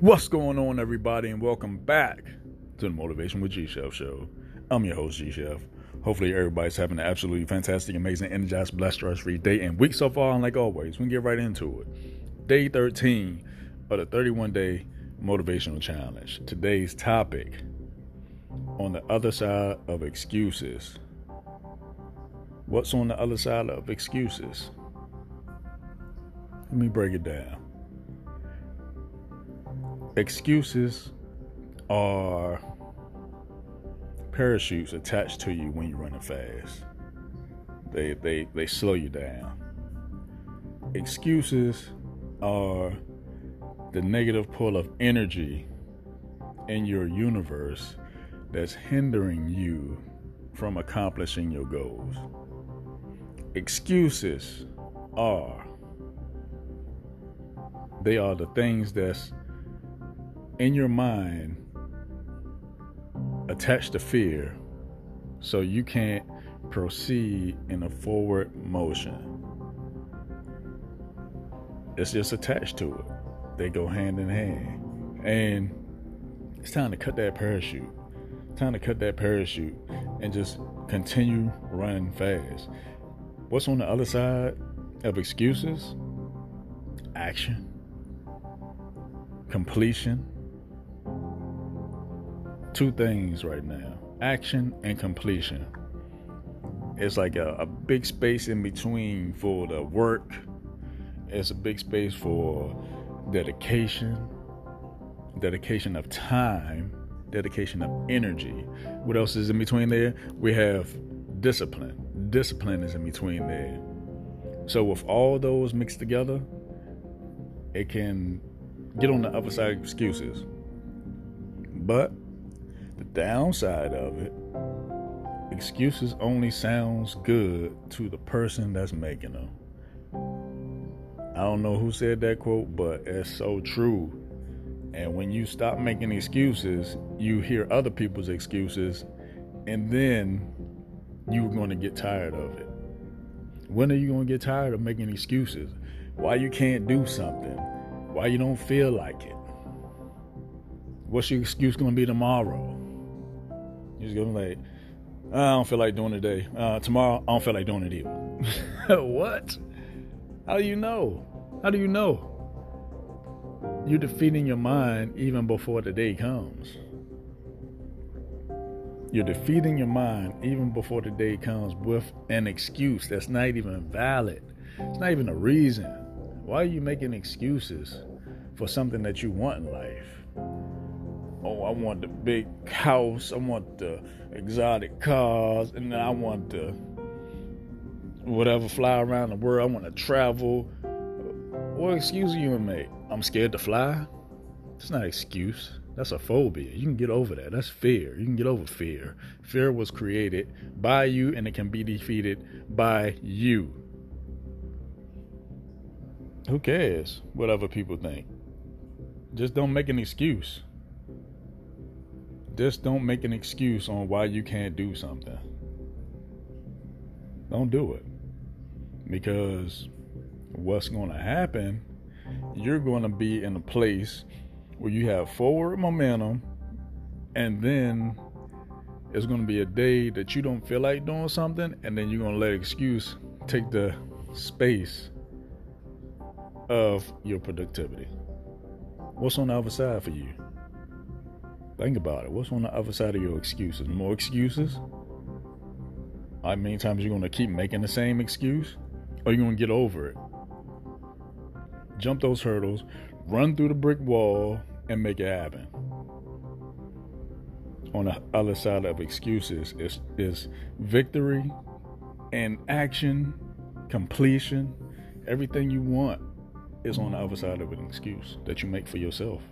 What's going on, everybody, and welcome back to the Motivation with G Chef show. I'm your host, G Chef. Hopefully, everybody's having an absolutely fantastic, amazing, energized, blessed, stress free day and week so far. And like always, we get right into it. Day 13 of the 31 day motivational challenge. Today's topic on the other side of excuses. What's on the other side of excuses? Let me break it down. Excuses are parachutes attached to you when you're running fast. They they they slow you down. Excuses are the negative pull of energy in your universe that's hindering you from accomplishing your goals. Excuses are they are the things that's in your mind attached to fear so you can't proceed in a forward motion. It's just attached to it. They go hand in hand. And it's time to cut that parachute. Time to cut that parachute and just continue running fast. What's on the other side of excuses? Action completion. Two things right now action and completion. It's like a, a big space in between for the work, it's a big space for dedication, dedication of time, dedication of energy. What else is in between there? We have discipline. Discipline is in between there. So, with all those mixed together, it can get on the other side of excuses. But downside of it, excuses only sounds good to the person that's making them. I don't know who said that quote, but it's so true. And when you stop making excuses, you hear other people's excuses, and then you're going to get tired of it. When are you going to get tired of making excuses? Why you can't do something? Why you don't feel like it? What's your excuse gonna be tomorrow? Just gonna be like, I don't feel like doing it today. Uh, tomorrow, I don't feel like doing it either. what? How do you know? How do you know? You're defeating your mind even before the day comes. You're defeating your mind even before the day comes with an excuse that's not even valid. It's not even a reason. Why are you making excuses for something that you want in life? Oh, I want the big house, I want the exotic cars, and then I want the whatever fly around the world. I want to travel. What excuse are you gonna make? I'm scared to fly. It's not an excuse. That's a phobia. You can get over that. That's fear. You can get over fear. Fear was created by you and it can be defeated by you. Who cares what other people think? Just don't make an excuse. Just don't make an excuse on why you can't do something. Don't do it. Because what's going to happen, you're going to be in a place where you have forward momentum, and then it's going to be a day that you don't feel like doing something, and then you're going to let excuse take the space of your productivity. What's on the other side for you? Think about it. What's on the other side of your excuses? More excuses? How many times you're gonna keep making the same excuse? Or you gonna get over it? Jump those hurdles, run through the brick wall, and make it happen. On the other side of excuses is, is victory and action, completion, everything you want is on the other side of an excuse that you make for yourself.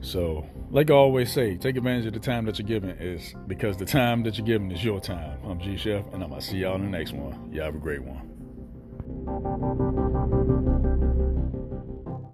So, like I always say, take advantage of the time that you're given is because the time that you're given is your time. I'm G Chef, and I'm gonna see y'all in the next one. Y'all have a great one.